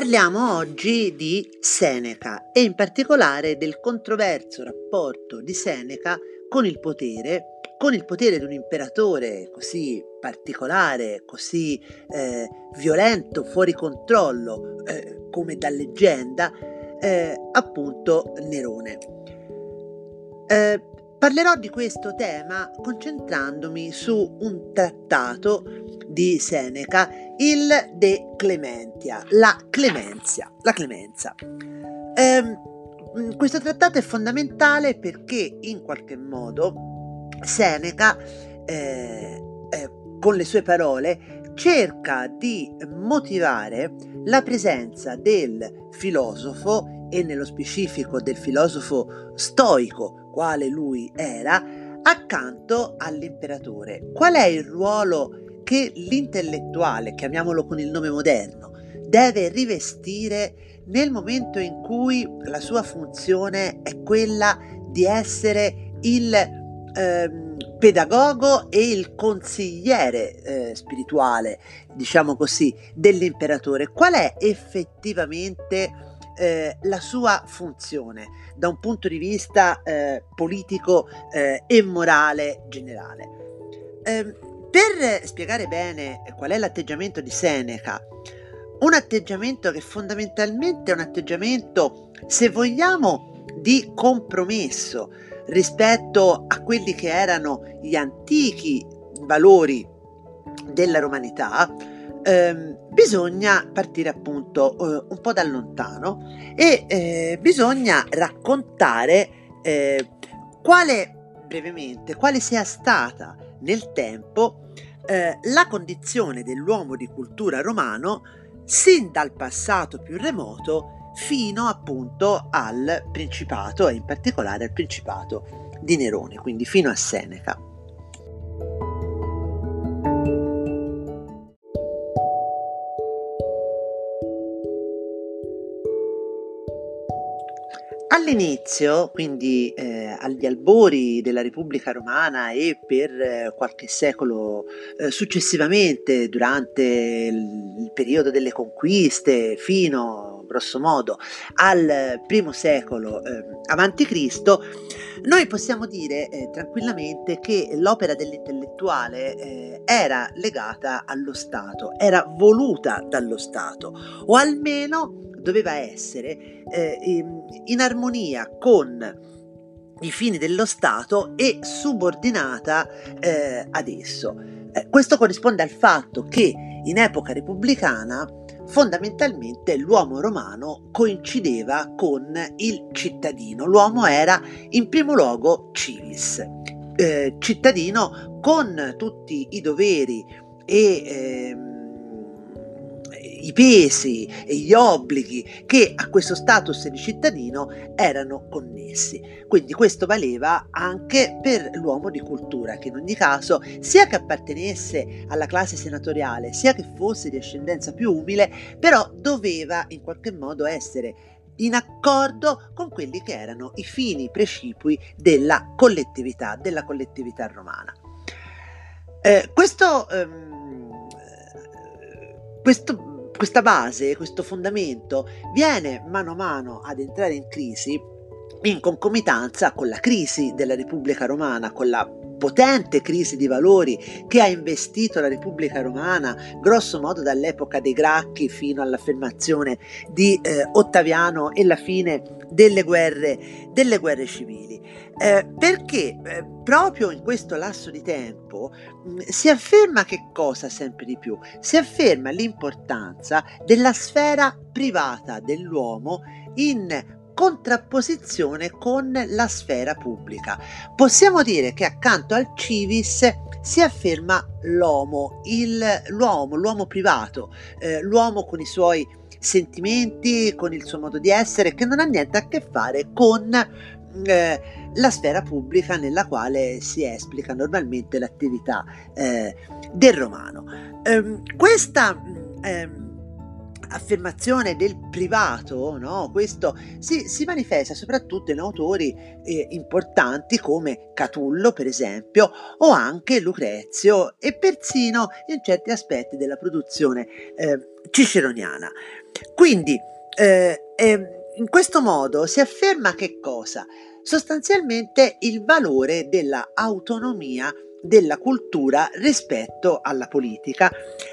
Parliamo oggi di Seneca e in particolare del controverso rapporto di Seneca con il potere, con il potere di un imperatore così particolare, così eh, violento, fuori controllo, eh, come da leggenda, eh, appunto Nerone. Parlerò di questo tema concentrandomi su un trattato di Seneca, il De Clementia, la clemenzia, la clemenza. Eh, questo trattato è fondamentale perché in qualche modo Seneca, eh, eh, con le sue parole, cerca di motivare la presenza del filosofo e nello specifico del filosofo stoico, quale lui era, accanto all'imperatore. Qual è il ruolo che l'intellettuale, chiamiamolo con il nome moderno, deve rivestire nel momento in cui la sua funzione è quella di essere il eh, pedagogo e il consigliere eh, spirituale, diciamo così, dell'imperatore. Qual è effettivamente eh, la sua funzione da un punto di vista eh, politico eh, e morale generale? Ehm, per spiegare bene qual è l'atteggiamento di Seneca, un atteggiamento che fondamentalmente è un atteggiamento, se vogliamo, di compromesso rispetto a quelli che erano gli antichi valori della romanità, ehm, bisogna partire appunto eh, un po' da lontano e eh, bisogna raccontare eh, quale brevemente quale sia stata nel tempo eh, la condizione dell'uomo di cultura romano sin dal passato più remoto fino appunto al Principato e in particolare al Principato di Nerone, quindi fino a Seneca. All'inizio, quindi eh, agli albori della Repubblica Romana e per eh, qualche secolo eh, successivamente, durante il, periodo delle conquiste, fino grosso modo al primo secolo eh, avanti Cristo, noi possiamo dire eh, tranquillamente che l'opera dell'intellettuale eh, era legata allo Stato, era voluta dallo Stato, o almeno doveva essere eh, in, armonia con i fini dello Stato e subordinata eh, ad esso. Eh, questo corrisponde al fatto che in epoca repubblicana fondamentalmente l'uomo romano coincideva con il cittadino. L'uomo era in primo luogo civis, eh, cittadino con tutti i doveri e ehm, i pesi e gli obblighi che a questo status di cittadino erano connessi. Quindi questo valeva anche per l'uomo di cultura, che in ogni caso, sia che appartenesse alla classe senatoriale, sia che fosse di ascendenza più umile, però doveva in qualche modo essere in accordo con quelli che erano i fini precipui della collettività, della collettività romana. Eh, questo, ehm, questo questa base, questo fondamento viene mano a mano ad entrare in crisi in concomitanza con la crisi della Repubblica Romana, con la potente crisi di valori che ha investito la Repubblica Romana, grosso modo dall'epoca dei Gracchi fino all'affermazione di eh, Ottaviano e la fine delle guerre, delle guerre civili. Eh, perché eh, proprio in questo lasso di tempo mh, mm, si afferma che cosa sempre di più? Si afferma l'importanza della sfera privata dell'uomo in contrapposizione con la sfera pubblica. Possiamo dire che accanto al civis si afferma l'uomo, l'uomo, l'uomo privato, eh, l'uomo con i suoi sentimenti, con il suo modo di essere, che non ha niente a che fare con eh, la sfera pubblica nella quale si esplica normalmente l'attività eh, del romano. Eh, questa ehm, affermazione del privato, no? questo si, si, manifesta soprattutto in autori eh, importanti come Catullo, per esempio, o anche Lucrezio e persino in certi aspetti della produzione eh, ciceroniana. Quindi, eh, in questo modo si afferma che cosa? Sostanzialmente il valore della autonomia della cultura rispetto alla politica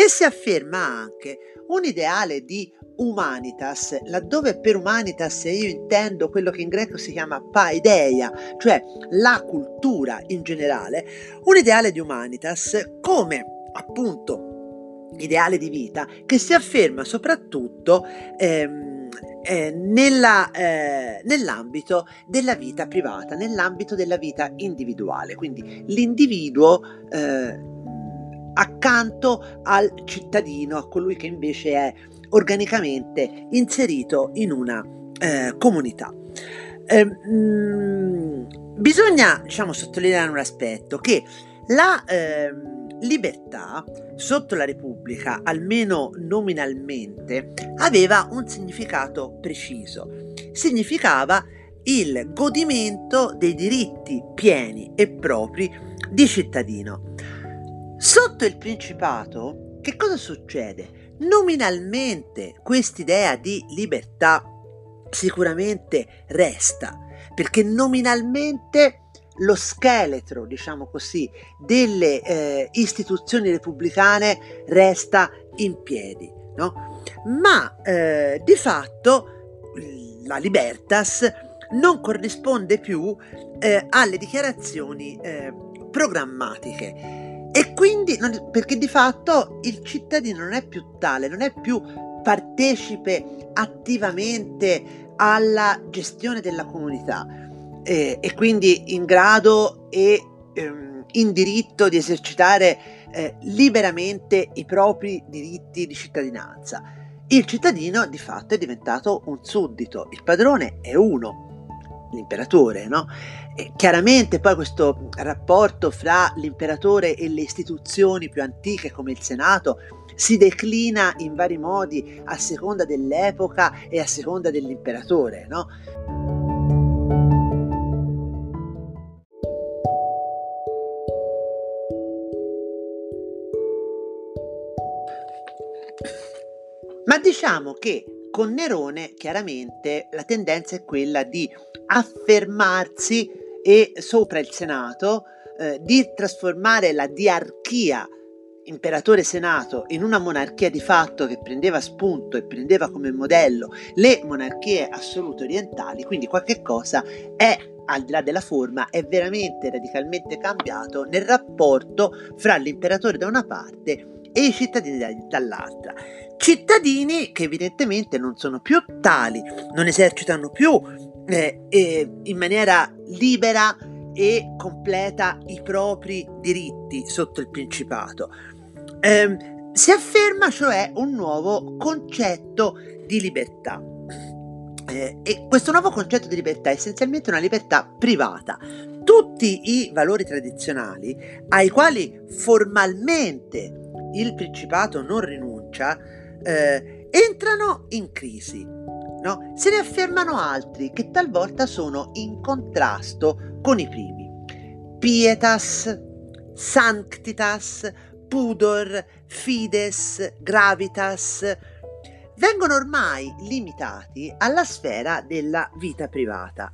e si afferma anche un ideale di humanitas, laddove per humanitas io intendo quello che in greco si chiama paideia, cioè la cultura in generale, un ideale di humanitas come appunto ideale di vita che si afferma soprattutto ehm, eh, nella, eh, nell'ambito della vita privata, nell'ambito della vita individuale, quindi l'individuo eh, accanto al cittadino, a colui che invece è organicamente inserito in una eh, comunità. Eh, mh, mm, bisogna diciamo, sottolineare un aspetto che la eh, libertà sotto la Repubblica, almeno nominalmente, aveva un significato preciso. Significava il godimento dei diritti pieni e propri di cittadino. Sotto il Principato, che cosa succede? Nominalmente quest'idea di libertà sicuramente resta, perché nominalmente lo scheletro, diciamo così, delle eh, istituzioni repubblicane resta in piedi, no? Ma eh, di fatto la libertas non corrisponde più eh, alle dichiarazioni eh, programmatiche e quindi, non, perché di fatto il cittadino non è più tale, non è più partecipe attivamente alla gestione della comunità eh, e quindi in grado e ehm, in diritto di esercitare eh, liberamente i propri diritti di cittadinanza. Il cittadino di fatto è diventato un suddito, il padrone è uno, l'imperatore, no? Chiaramente poi questo rapporto fra l'imperatore e le istituzioni più antiche come il Senato si declina in vari modi a seconda dell'epoca e a seconda dell'imperatore, no? Ma diciamo che con Nerone chiaramente la tendenza è quella di affermarsi e sopra il Senato, eh, di trasformare la diarchia imperatore-senato in una monarchia di fatto che prendeva spunto e prendeva come modello le monarchie assolute orientali, quindi qualche cosa è al di là della forma, è veramente radicalmente cambiato nel rapporto fra l'imperatore da una parte e i cittadini dall'altra. Cittadini che evidentemente non sono più tali, non esercitano più eh, eh, in maniera libera e completa i propri diritti sotto il Principato. Eh, si afferma cioè un nuovo concetto di libertà. Eh, e questo nuovo concetto di libertà è essenzialmente una libertà privata. Tutti i valori tradizionali ai quali formalmente il Principato non rinuncia eh, entrano in crisi no? se ne affermano altri che talvolta sono in contrasto con i primi. Pietas, sanctitas, pudor, fides, gravitas vengono ormai limitati alla sfera della vita privata.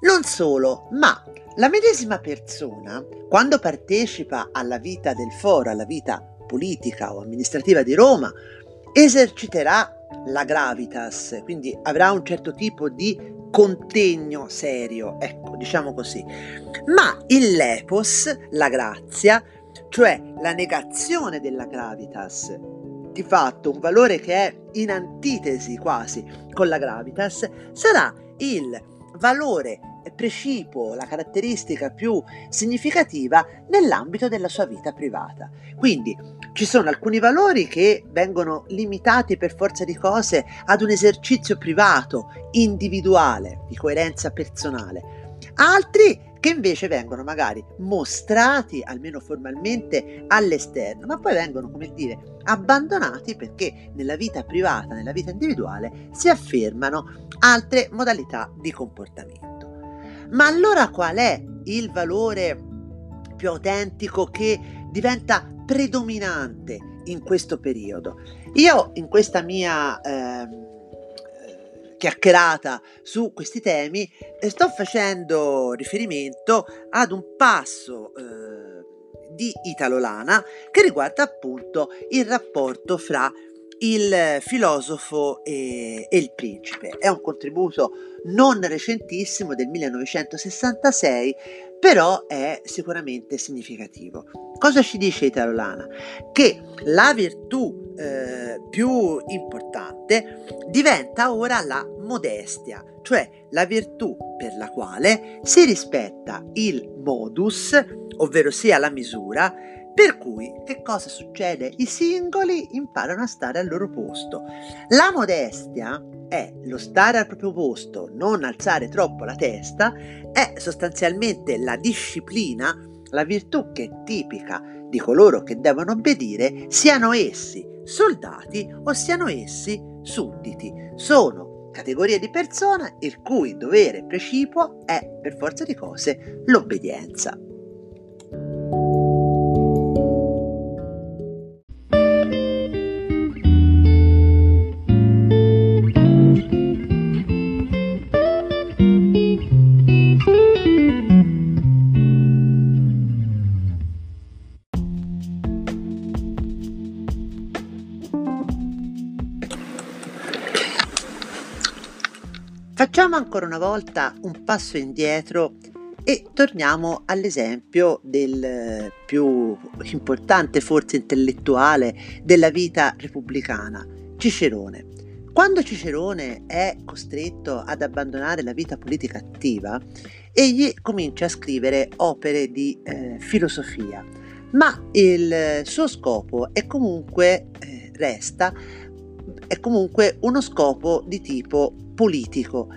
Non solo, ma la medesima persona, quando partecipa alla vita del foro, alla vita politica o amministrativa di Roma, eserciterà la gravitas, quindi avrà un certo tipo di contegno serio, ecco, diciamo così. Ma il lepos, la grazia, cioè la negazione della gravitas, di fatto un valore che è in antitesi quasi con la gravitas, sarà il valore precipuo, la caratteristica più significativa nell'ambito della sua vita privata. Quindi ci sono alcuni valori che vengono limitati per forza di cose ad un esercizio privato, individuale, di coerenza personale, altri che invece vengono magari mostrati almeno formalmente all'esterno, ma poi vengono, come dire, abbandonati perché nella vita privata, nella vita individuale si affermano altre modalità di comportamento. Ma allora qual è il valore più autentico che diventa predominante in questo periodo? Io in questa mia eh, chiacchierata su questi temi, eh, sto facendo riferimento ad un passo eh, di Italo Lana che riguarda appunto il rapporto fra il filosofo e, e, il principe. È un contributo non recentissimo del 1966, però è sicuramente significativo. Cosa ci dice Italo Lana? Che la virtù eh, più importante diventa ora la modestia, cioè la virtù per la quale si rispetta il modus, ovvero sia la misura, per cui che cosa succede? I singoli imparano a stare al loro posto. La modestia è lo stare al proprio posto, non alzare troppo la testa, è sostanzialmente la disciplina, la virtù che è tipica di coloro che devono obbedire, siano essi soldati o siano essi sudditi. Sono categorie di persone il cui dovere precipuo è, per forza di cose, l'obbedienza. Facciamo ancora una volta un passo indietro e torniamo all'esempio del più importante, forse intellettuale, della vita repubblicana, Cicerone. Quando Cicerone è costretto ad abbandonare la vita politica attiva, egli comincia a scrivere opere di eh, filosofia, ma il suo scopo è comunque, eh, resta, è comunque uno scopo di tipo politico.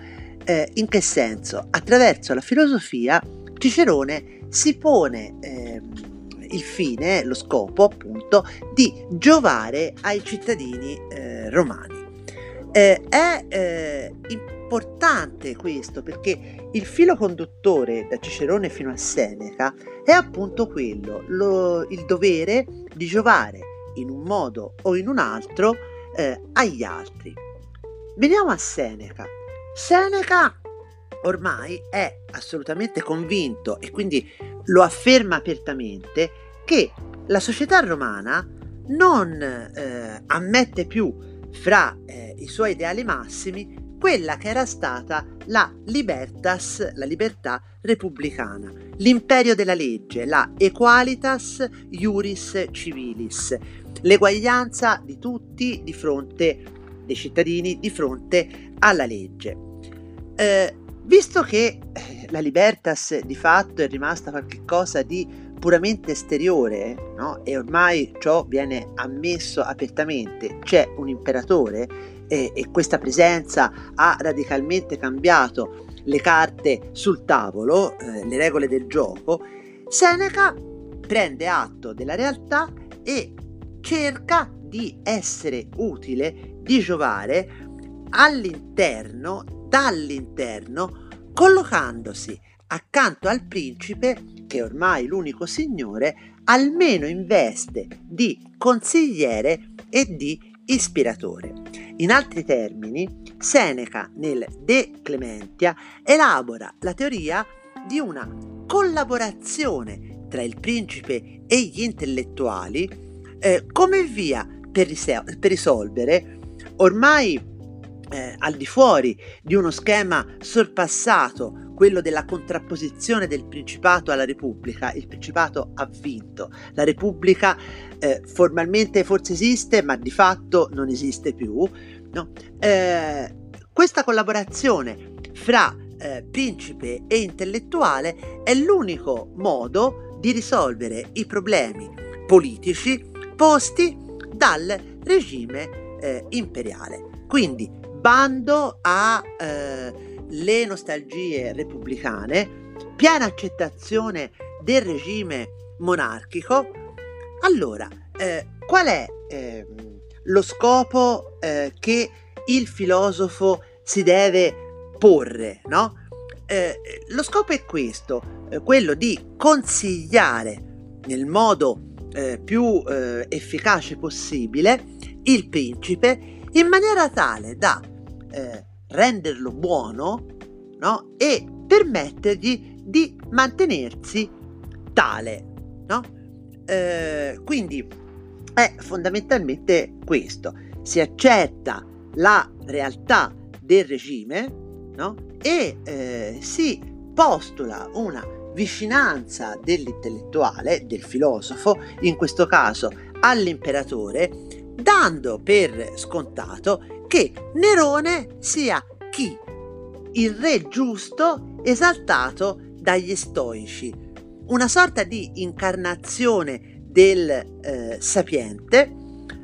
Eh, in che senso? Attraverso la filosofia Cicerone si pone eh, il fine, lo scopo appunto di giovare ai cittadini eh, romani. Eh, è eh, importante questo perché il filo conduttore da Cicerone fino a Seneca è appunto quello, lo, il dovere di giovare in un modo o in un altro eh, agli altri. Veniamo a Seneca. Seneca ormai è assolutamente convinto e quindi lo afferma apertamente che la società romana non eh, ammette più fra eh, i suoi ideali massimi quella che era stata la libertas, la libertà repubblicana, l'imperio della legge, la equalitas iuris civilis, l'eguaglianza di tutti di fronte dei cittadini di fronte alla legge. Eh, visto che eh, la libertas di fatto è rimasta qualcosa di puramente esteriore no? e ormai ciò viene ammesso apertamente, c'è un imperatore e, e questa presenza ha radicalmente cambiato le carte sul tavolo, eh, le regole del gioco, Seneca prende atto della realtà e cerca di essere utile di giovare all'interno, dall'interno, collocandosi accanto al principe, che ormai l'unico signore, almeno in veste di consigliere e di ispiratore. In altri termini, Seneca nel De Clementia elabora la teoria di una collaborazione tra il principe e gli intellettuali eh, come via per, ris- per risolvere ormai eh, al di fuori di uno schema sorpassato, quello della contrapposizione del Principato alla Repubblica, il Principato ha vinto, la Repubblica eh, formalmente forse esiste, ma di fatto non esiste più. No? Eh, questa collaborazione fra eh, principe e intellettuale è l'unico modo di risolvere i problemi politici posti dal regime eh, imperiale. Quindi bando alle eh, nostalgie repubblicane, piena accettazione del regime monarchico, allora eh, qual è eh, lo scopo eh, che il filosofo si deve porre? No? Eh, lo scopo è questo, eh, quello di consigliare nel modo più efficace possibile il principe in maniera tale da renderlo buono no? e permettergli di mantenersi tale. No? Eh, quindi è fondamentalmente questo. Si accetta la realtà del regime no? e eh, si postula una vicinanza dell'intellettuale, del filosofo, in questo caso all'imperatore, dando per scontato che Nerone sia chi? Il re giusto esaltato dagli stoici, una sorta di incarnazione del eh, sapiente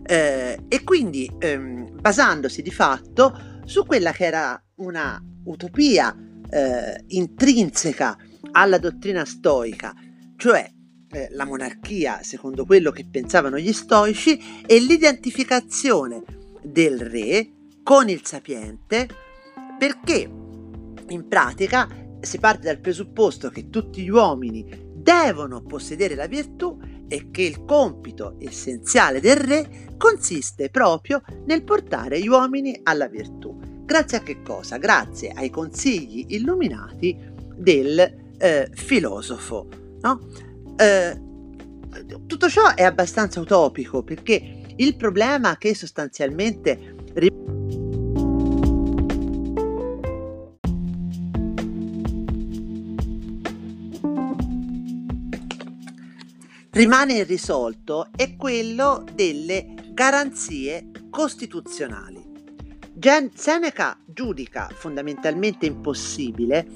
eh, e quindi ehm, basandosi di fatto su quella che era una utopia eh, intrinseca alla dottrina stoica, cioè eh, la monarchia secondo quello che pensavano gli stoici e l'identificazione del re con il sapiente perché in pratica si parte dal presupposto che tutti gli uomini devono possedere la virtù e che il compito essenziale del re consiste proprio nel portare gli uomini alla virtù. Grazie a che cosa? Grazie ai consigli illuminati del eh, filosofo. No? Eh, tutto ciò è abbastanza utopico perché il problema che sostanzialmente rimane irrisolto è quello delle garanzie costituzionali. Gen- Seneca giudica fondamentalmente impossibile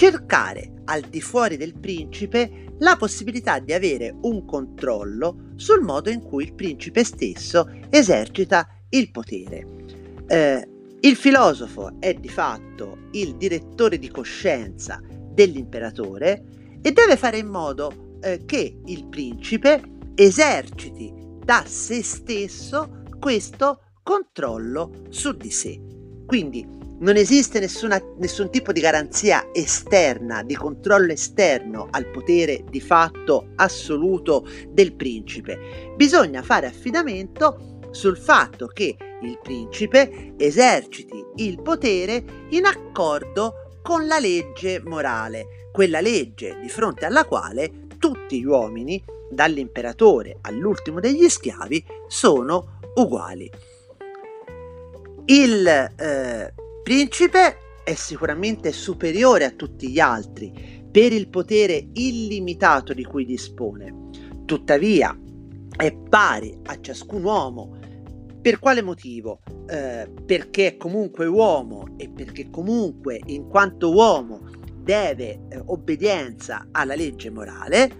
cercare al di fuori del principe la possibilità di avere un controllo sul modo in cui il principe stesso esercita il potere. Eh, il filosofo è di fatto il direttore di coscienza dell'imperatore e deve fare in modo eh, che il principe eserciti da se stesso questo controllo su di sé. Quindi non esiste nessuna, nessun tipo di garanzia esterna, di controllo esterno al potere di fatto assoluto del principe. Bisogna fare affidamento sul fatto che il principe eserciti il potere in accordo con la legge morale, quella legge di fronte alla quale tutti gli uomini, dall'imperatore all'ultimo degli schiavi, sono uguali. Il eh, principe è sicuramente superiore a tutti gli altri per il potere illimitato di cui dispone. Tuttavia è pari a ciascun uomo. Per quale motivo? Eh, perché è comunque uomo e perché comunque in quanto uomo deve eh, obbedienza alla legge morale,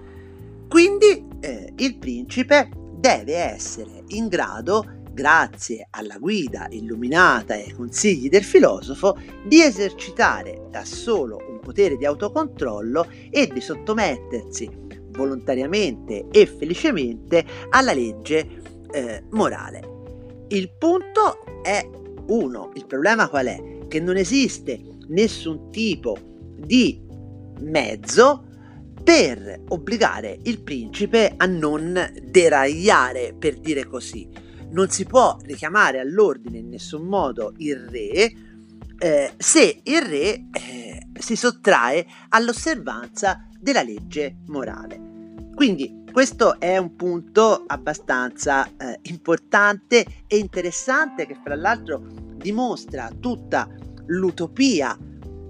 quindi eh, il principe deve essere in grado, grazie alla guida illuminata e ai consigli del filosofo, di esercitare da solo un potere di autocontrollo e di sottomettersi volontariamente e felicemente alla legge eh, morale. Il punto è uno, il problema qual è? Che non esiste nessun tipo di mezzo per obbligare il principe a non deragliare, per dire così. Non si può richiamare all'ordine in nessun modo il re eh, se il re eh, si sottrae all'osservanza della legge morale. Quindi questo è un punto abbastanza eh, importante e interessante che fra l'altro dimostra tutta l'utopia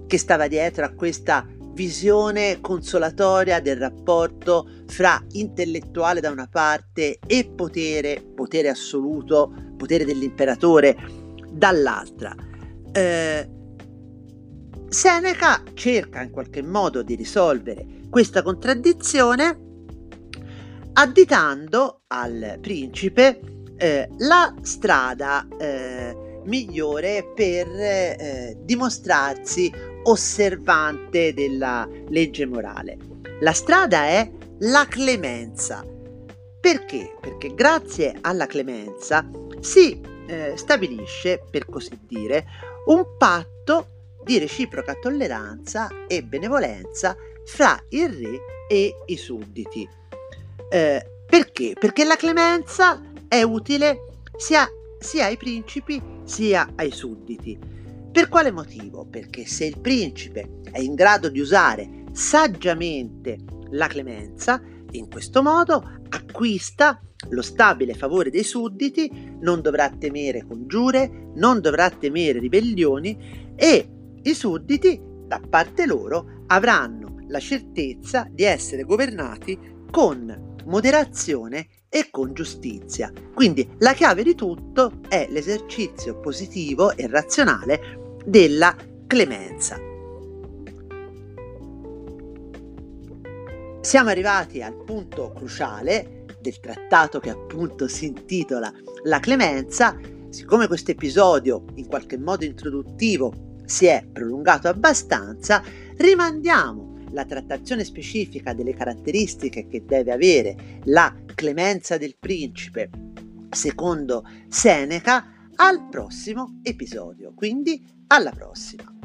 che stava dietro a questa visione consolatoria del rapporto fra intellettuale da una parte e potere, potere assoluto, potere dell'imperatore dall'altra. Eh, Seneca cerca in qualche modo di risolvere questa contraddizione additando al principe eh, la strada eh, migliore per eh, dimostrarsi osservante della legge morale. La strada è la clemenza. Perché? Perché grazie alla clemenza si eh, stabilisce, per così dire, un patto di reciproca tolleranza e benevolenza fra il re e i sudditi. Eh, perché? Perché la clemenza è utile sia, sia ai principi sia ai sudditi. Per quale motivo? Perché se il principe è in grado di usare saggiamente la clemenza, in questo modo acquista lo stabile favore dei sudditi, non dovrà temere congiure, non dovrà temere ribellioni e i sudditi, da parte loro, avranno la certezza di essere governati con moderazione e con giustizia. Quindi la chiave di tutto è l'esercizio positivo e razionale della clemenza. Siamo arrivati al punto cruciale del trattato che appunto si intitola La clemenza. Siccome questo episodio in qualche modo introduttivo si è prolungato abbastanza, rimandiamo la trattazione specifica delle caratteristiche che deve avere la clemenza del principe secondo Seneca al prossimo episodio. Quindi alla prossima!